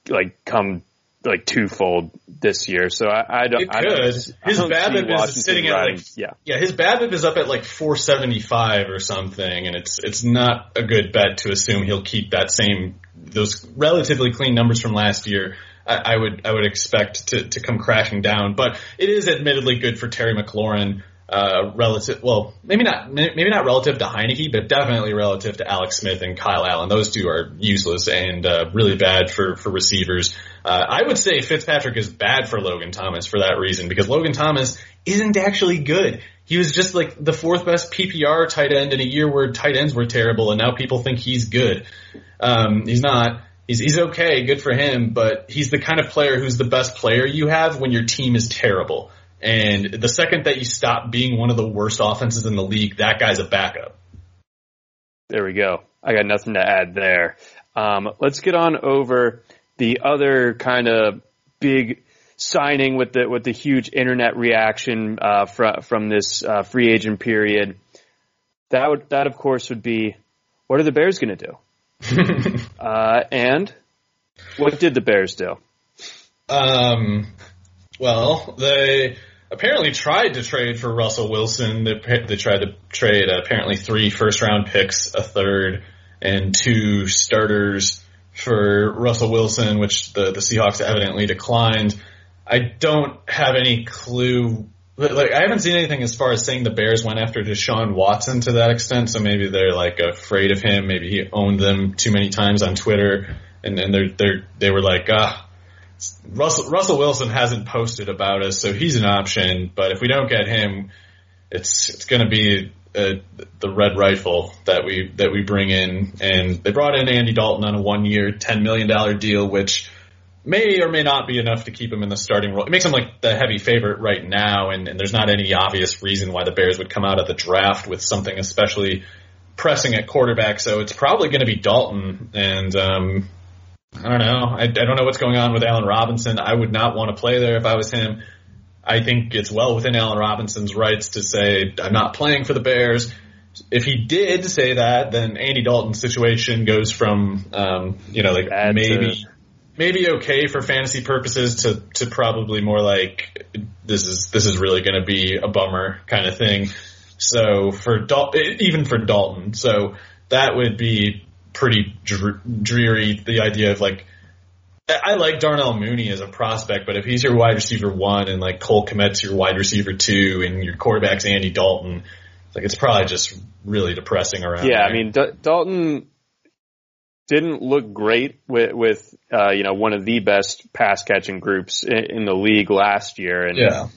like come like twofold this year. So I, I don't. It I could. don't, his BABIP is Washington sitting at like yeah. yeah, his BABIP is up at like 475 or something, and it's it's not a good bet to assume he'll keep that same those relatively clean numbers from last year. I, I would I would expect to to come crashing down, but it is admittedly good for Terry McLaurin. Uh, relative, well, maybe not, maybe not relative to Heinicke, but definitely relative to Alex Smith and Kyle Allen. Those two are useless and uh, really bad for for receivers. Uh, I would say Fitzpatrick is bad for Logan Thomas for that reason because Logan Thomas isn't actually good. He was just like the fourth best PPR tight end in a year where tight ends were terrible, and now people think he's good. Um, he's not. He's he's okay, good for him, but he's the kind of player who's the best player you have when your team is terrible. And the second that you stop being one of the worst offenses in the league, that guy's a backup. There we go. I got nothing to add there. Um, let's get on over the other kind of big signing with the with the huge internet reaction uh, from from this uh, free agent period. That would that of course would be what are the Bears going to do? uh, and what did the Bears do? Um, well, they apparently tried to trade for Russell Wilson. They, they tried to trade apparently three first round picks, a third, and two starters for Russell Wilson, which the, the Seahawks evidently declined. I don't have any clue. Like I haven't seen anything as far as saying the Bears went after Deshaun Watson to that extent. So maybe they're like afraid of him. Maybe he owned them too many times on Twitter, and and they're they're they were like, ah, Russell Russell Wilson hasn't posted about us, so he's an option. But if we don't get him, it's it's going to be uh, the red rifle that we that we bring in. And they brought in Andy Dalton on a one year, ten million dollar deal, which may or may not be enough to keep him in the starting role. It makes him like the heavy favorite right now, and, and there's not any obvious reason why the Bears would come out of the draft with something especially pressing at quarterback. So it's probably going to be Dalton, and um, I don't know. I, I don't know what's going on with Allen Robinson. I would not want to play there if I was him. I think it's well within Allen Robinson's rights to say I'm not playing for the Bears. If he did say that, then Andy Dalton's situation goes from um, you know like Bad maybe to- maybe okay for fantasy purposes to to probably more like this is this is really going to be a bummer kind of thing. So for Dal- even for Dalton, so that would be pretty dr- dreary. The idea of like I like Darnell Mooney as a prospect, but if he's your wide receiver one and like Cole Kmet's your wide receiver two and your quarterback's Andy Dalton, like it's probably just really depressing around. Yeah, I mean D- Dalton didn't look great with with uh, you know one of the best pass catching groups in, in the league last year, and yeah,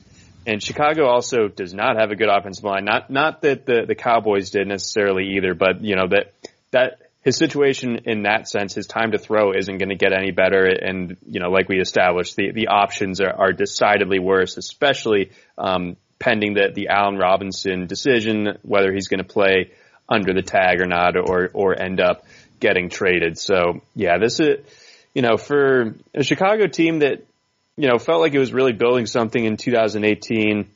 and Chicago also does not have a good offensive line. Not not that the the Cowboys did necessarily either, but you know that that his situation in that sense, his time to throw isn't going to get any better. And you know, like we established, the the options are, are decidedly worse, especially um, pending the the Allen Robinson decision whether he's going to play under the tag or not, or or end up getting traded. So yeah, this is you know for a Chicago team that you know, felt like it was really building something in 2018.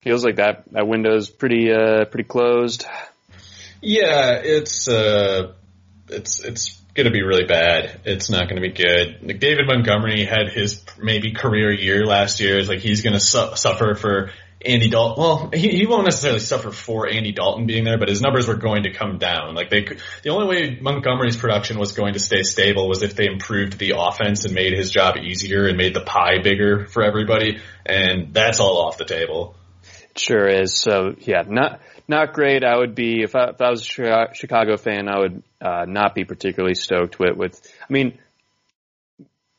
Feels like that that window's pretty uh pretty closed. Yeah, it's uh, it's it's gonna be really bad. It's not gonna be good. Like David Montgomery had his maybe career year last year. It's like he's gonna su- suffer for Andy Dalton. Well, he, he won't necessarily suffer for Andy Dalton being there, but his numbers were going to come down. Like they, the only way Montgomery's production was going to stay stable was if they improved the offense and made his job easier and made the pie bigger for everybody. And that's all off the table. Sure is. So yeah, not not great. I would be if I, if I was a Chicago fan, I would uh, not be particularly stoked with with. I mean,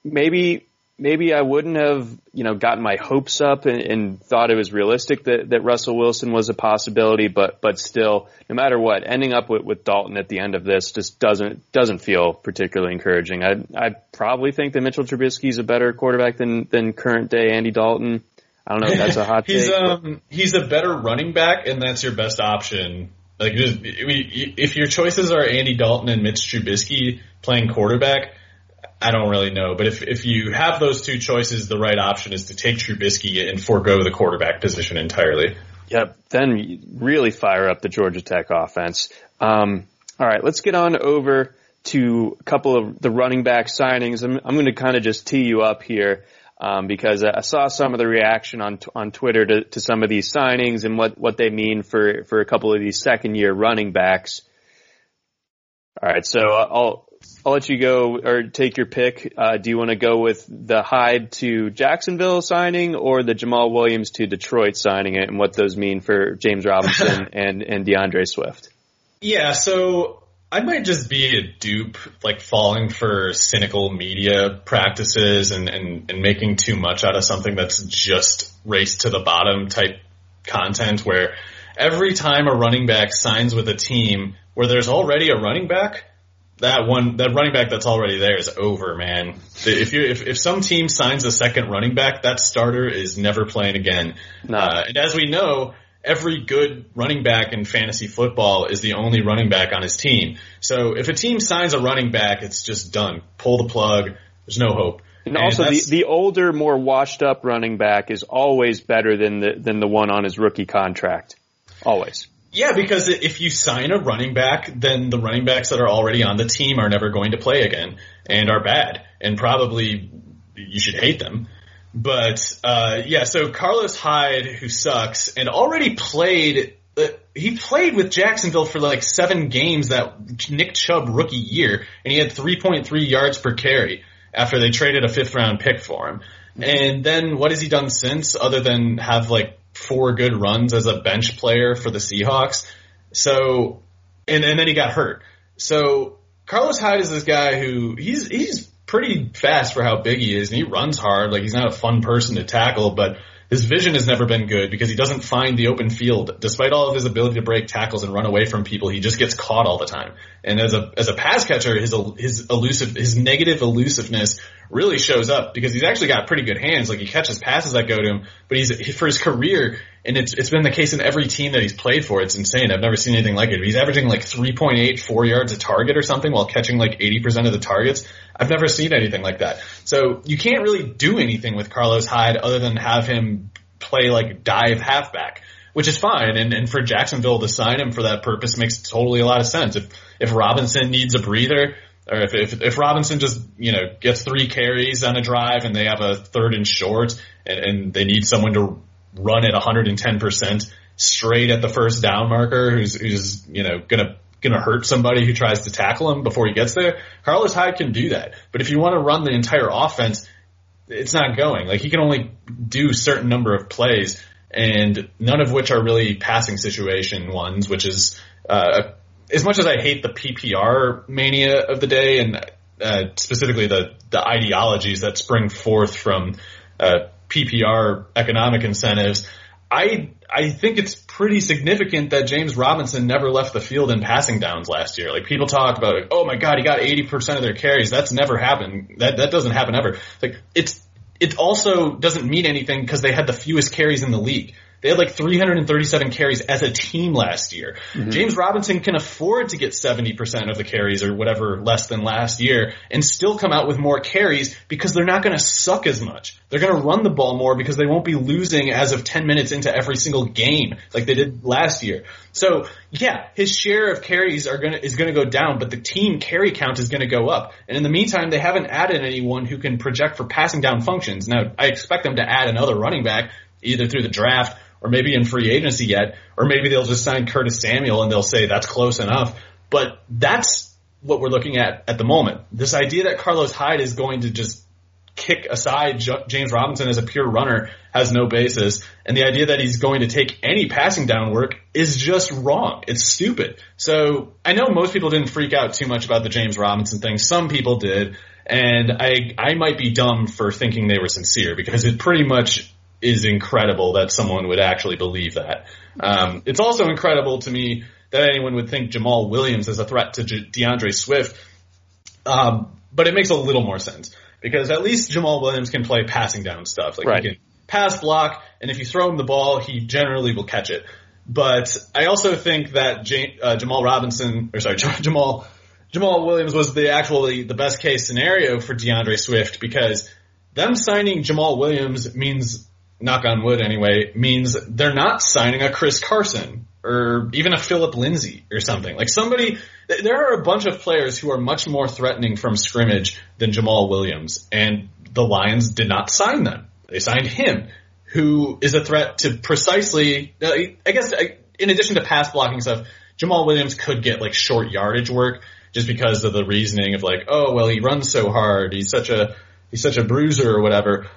maybe maybe I wouldn't have you know gotten my hopes up and, and thought it was realistic that that Russell Wilson was a possibility, but but still, no matter what, ending up with, with Dalton at the end of this just doesn't doesn't feel particularly encouraging. I I probably think that Mitchell Trubisky is a better quarterback than than current day Andy Dalton. I don't know if that's a hot he's take. but- um he's a better running back, and that's your best option. Like just, if your choices are Andy Dalton and Mitch Trubisky playing quarterback, I don't really know. But if if you have those two choices, the right option is to take Trubisky and forego the quarterback position entirely. Yep. Then really fire up the Georgia Tech offense. Um, all right, let's get on over to a couple of the running back signings. I'm, I'm going to kind of just tee you up here. Um, because I saw some of the reaction on on Twitter to, to some of these signings and what, what they mean for, for a couple of these second year running backs. All right, so I'll I'll let you go or take your pick. Uh, do you want to go with the Hyde to Jacksonville signing or the Jamaal Williams to Detroit signing it and what those mean for James Robinson and, and D'Andre Swift? Yeah, so I might just be a dupe, like falling for cynical media practices and, and, and making too much out of something that's just race to the bottom type content where every time a running back signs with a team where there's already a running back, that one that running back that's already there is over, man. If you if if some team signs a second running back, that starter is never playing again. No. Uh, and as we know, every good running back in fantasy football is the only running back on his team. So if a team signs a running back, it's just done. Pull the plug. There's no hope. And, and also, the, the older, more washed up running back is always better than the than the one on his rookie contract. Always. Yeah, because if you sign a running back, then the running backs that are already on the team are never going to play again and are bad and probably you should hate them. But uh, yeah, so Carlos Hyde, who sucks and already played, uh, he played with Jacksonville for like seven games that Nick Chubb rookie year, and he had 3.3 yards per carry after they traded a fifth round pick for him. And then what has he done since, other than have like four good runs as a bench player for the Seahawks. So, and, and then he got hurt. So Carlos Hyde is this guy who he's, he's pretty fast for how big he is and he runs hard. Like he's not a fun person to tackle, but his vision has never been good because he doesn't find the open field. Despite all of his ability to break tackles and run away from people, he just gets caught all the time. And as a as a pass catcher, his his elusive his negative elusiveness really shows up because he's actually got pretty good hands. Like he catches passes that go to him, but he's for his career, and it's it's been the case in every team that he's played for. It's insane. I've never seen anything like it. He's averaging like 3.8 4 yards a target or something while catching like 80% of the targets. I've never seen anything like that. So you can't really do anything with Carlos Hyde other than have him play like dive halfback, which is fine. And, and for Jacksonville to sign him for that purpose makes totally a lot of sense. If, if Robinson needs a breather, or if, if, if Robinson just, you know, gets three carries on a drive and they have a third and short and, and they need someone to run at 110% straight at the first down marker who's, who's, you know, gonna, gonna hurt somebody who tries to tackle him before he gets there. Carlos Hyde can do that. But if you want to run the entire offense, it's not going. Like he can only do certain number of plays and none of which are really passing situation ones, which is, uh, as much as I hate the PPR mania of the day and uh, specifically the the ideologies that spring forth from uh, PPR economic incentives, I I think it's pretty significant that James Robinson never left the field in passing downs last year. Like people talk about, like, oh my god, he got eighty percent of their carries. That's never happened. That that doesn't happen ever. Like it's it also doesn't mean anything because they had the fewest carries in the league. They had like 337 carries as a team last year. Mm-hmm. James Robinson can afford to get 70% of the carries or whatever less than last year and still come out with more carries because they're not going to suck as much. They're going to run the ball more because they won't be losing as of 10 minutes into every single game like they did last year. So yeah, his share of carries are gonna is gonna go down, but the team carry count is gonna go up. And in the meantime, they haven't added anyone who can project for passing down functions. Now, I expect them to add another running back either through the draft or maybe in free agency yet, or maybe they'll just sign Curtis Samuel and they'll say that's close enough. But that's what we're looking at at the moment. This idea that Carlos Hyde is going to just kick aside James Robinson as a pure runner has no basis. And the idea that he's going to take any passing down work is just wrong. It's stupid. So I know most people didn't freak out too much about the James Robinson thing. Some people did. And I, I might be dumb for thinking they were sincere because it pretty much is incredible that someone would actually believe that. Um, it's also incredible to me that anyone would think Jamaal Williams is a threat to J- D'Andre Swift. Um, but it makes a little more sense because at least Jamaal Williams can play passing down stuff. Like right. he can pass block, and if you throw him the ball, he generally will catch it. But I also think that J- uh, Jamal Robinson, or sorry, Jamal Jamaal Williams was the actually the best case scenario for D'Andre Swift because them signing Jamaal Williams means knock on wood anyway, means they're not signing a Chris Carson or even a Phillip Lindsay or something. Like somebody, there are a bunch of players who are much more threatening from scrimmage than Jamaal Williams, and the Lions did not sign them. They signed him, who is a threat to precisely, uh, I guess, in addition to pass blocking stuff, Jamaal Williams could get like short yardage work just because of the reasoning of like, oh, well, he runs so hard. He's such a, he's such a bruiser or whatever.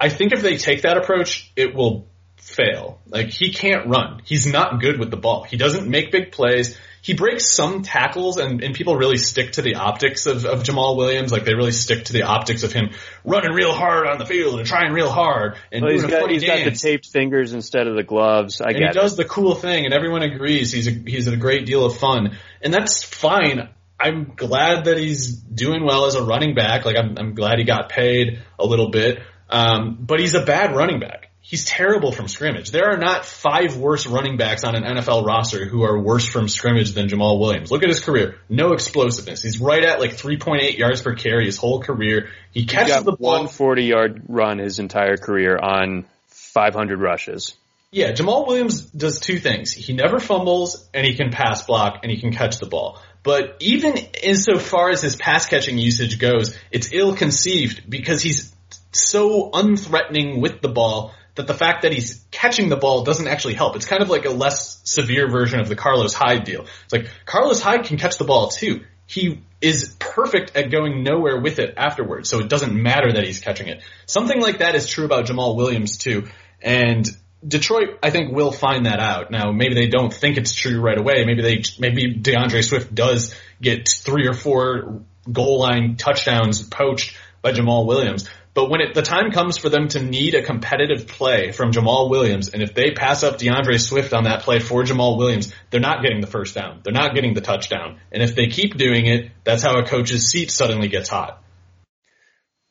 I think if they take that approach, it will fail. Like he can't run. He's not good with the ball. He doesn't make big plays. He breaks some tackles and, and people really stick to the optics of, of Jamaal Williams. Like they really stick to the optics of him running real hard on the field and trying real hard. And well, he's got, he's got the taped fingers instead of the gloves. I and get he does it. the cool thing and everyone agrees he's a, he's a great deal of fun. And that's fine. I'm glad that he's doing well as a running back. Like I'm, I'm glad he got paid a little bit. Um, but he's a bad running back. He's terrible from scrimmage. There are not five worse running backs on an NFL roster who are worse from scrimmage than Jamaal Williams. Look at his career. No explosiveness. He's right at like 3.8 yards per carry his whole career. He catches the ball. One 40 yard run his entire career on 500 rushes. Yeah, Jamaal Williams does two things. He never fumbles and he can pass block and he can catch the ball. But even insofar as his pass catching usage goes, it's ill conceived because he's so unthreatening with the ball that the fact that he's catching the ball doesn't actually help. It's kind of like a less severe version of the Carlos Hyde deal. It's like Carlos Hyde can catch the ball too. He is perfect at going nowhere with it afterwards, so it doesn't matter that he's catching it. Something like that is true about Jamaal Williams too, and Detroit, I think, will find that out. Now, maybe they don't think it's true right away. Maybe they, maybe D'Andre Swift does get three or four goal line touchdowns poached by Jamaal Williams. But when it, the time comes for them to need a competitive play from Jamaal Williams, and if they pass up D'Andre Swift on that play for Jamaal Williams, they're not getting the first down. They're not getting the touchdown. And if they keep doing it, that's how a coach's seat suddenly gets hot.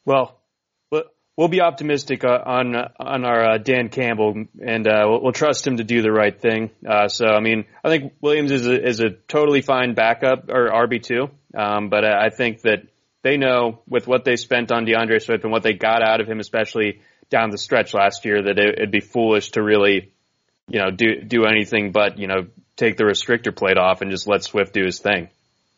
Well, we'll be optimistic uh, on on our uh, Dan Campbell, and uh, we'll, trust him to do the right thing. Uh, so, I mean, I think Williams is a, is a totally fine backup or RB two, um, but I think that they know with what they spent on D'Andre Swift and what they got out of him, especially down the stretch last year, that it, it'd be foolish to really, you know, do do anything but you know take the restrictor plate off and just let Swift do his thing.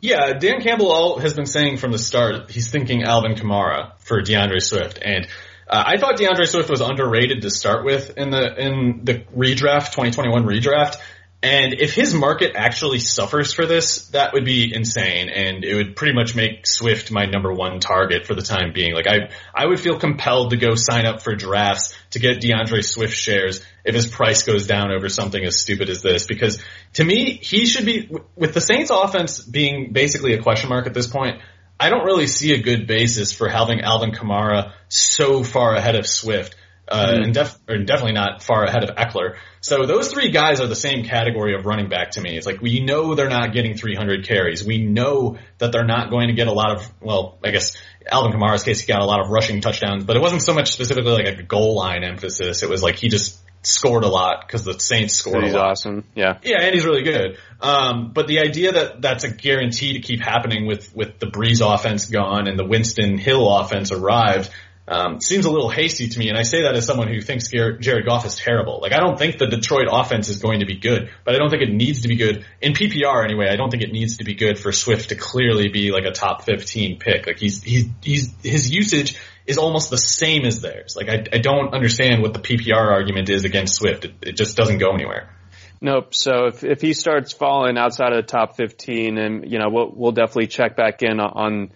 Yeah, Dan Campbell has been saying from the start he's thinking Alvin Kamara for D'Andre Swift, and uh, I thought D'Andre Swift was underrated to start with in the in the redraft 2021 redraft. And if his market actually suffers for this, that would be insane, and it would pretty much make Swift my number one target for the time being. Like I, I would feel compelled to go sign up for drafts to get D'Andre Swift shares if his price goes down over something as stupid as this, because to me, he should be with the Saints offense being basically a question mark at this point. I don't really see a good basis for having Alvin Kamara so far ahead of Swift uh, mm-hmm. and, def- definitely not far ahead of Ekeler. So those three guys are the same category of running back to me. It's like we know they're not getting 300 carries. We know that they're not going to get a lot of, well, I guess Alvin Kamara's case, he got a lot of rushing touchdowns, but it wasn't so much specifically like a goal line emphasis. It was like he just scored a lot because the Saints scored he's a lot. awesome. Yeah. Yeah, and he's really good. Um, but the idea that that's a guarantee to keep happening with, with the Brees offense gone and the Winston Hill offense arrived, um, seems a little hasty to me, and I say that as someone who thinks Jared Goff is terrible. Like, I don't think the Detroit offense is going to be good, but I don't think it needs to be good in PPR anyway. I don't think it needs to be good for Swift to clearly be like a top 15 pick. Like, he's he's he's his usage is almost the same as theirs. Like, I I don't understand what the PPR argument is against Swift. It, it just doesn't go anywhere. Nope. So if if he starts falling outside of the top 15, and you know, we'll we'll definitely check back in on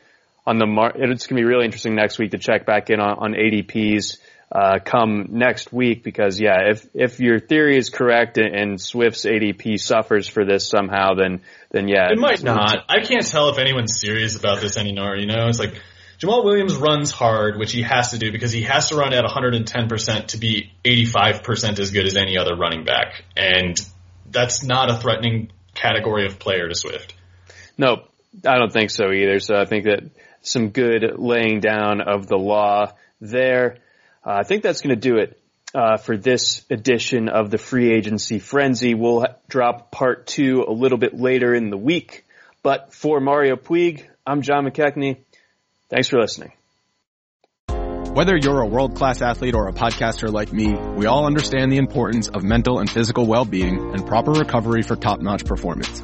on the mar- it's going to be really interesting next week to check back in on, on ADPs uh, come next week because yeah, if if your theory is correct and, and Swift's ADP suffers for this somehow, then then yeah, it might not. I can't tell if anyone's serious about this anymore. You know, it's like Jamaal Williams runs hard, which he has to do because he has to run at 110% to be 85% as good as any other running back, and that's not a threatening category of player to Swift. Nope, I don't think so either. So I think that some good laying down of the law there. Uh, I think that's going to do it uh, for this edition of the free agency frenzy. We'll drop part two a little bit later in the week. But for Mario Puig, I'm John McKechnie. Thanks for listening. Whether you're a world-class athlete or a podcaster like me, we all understand the importance of mental and physical well-being and proper recovery for top-notch performance.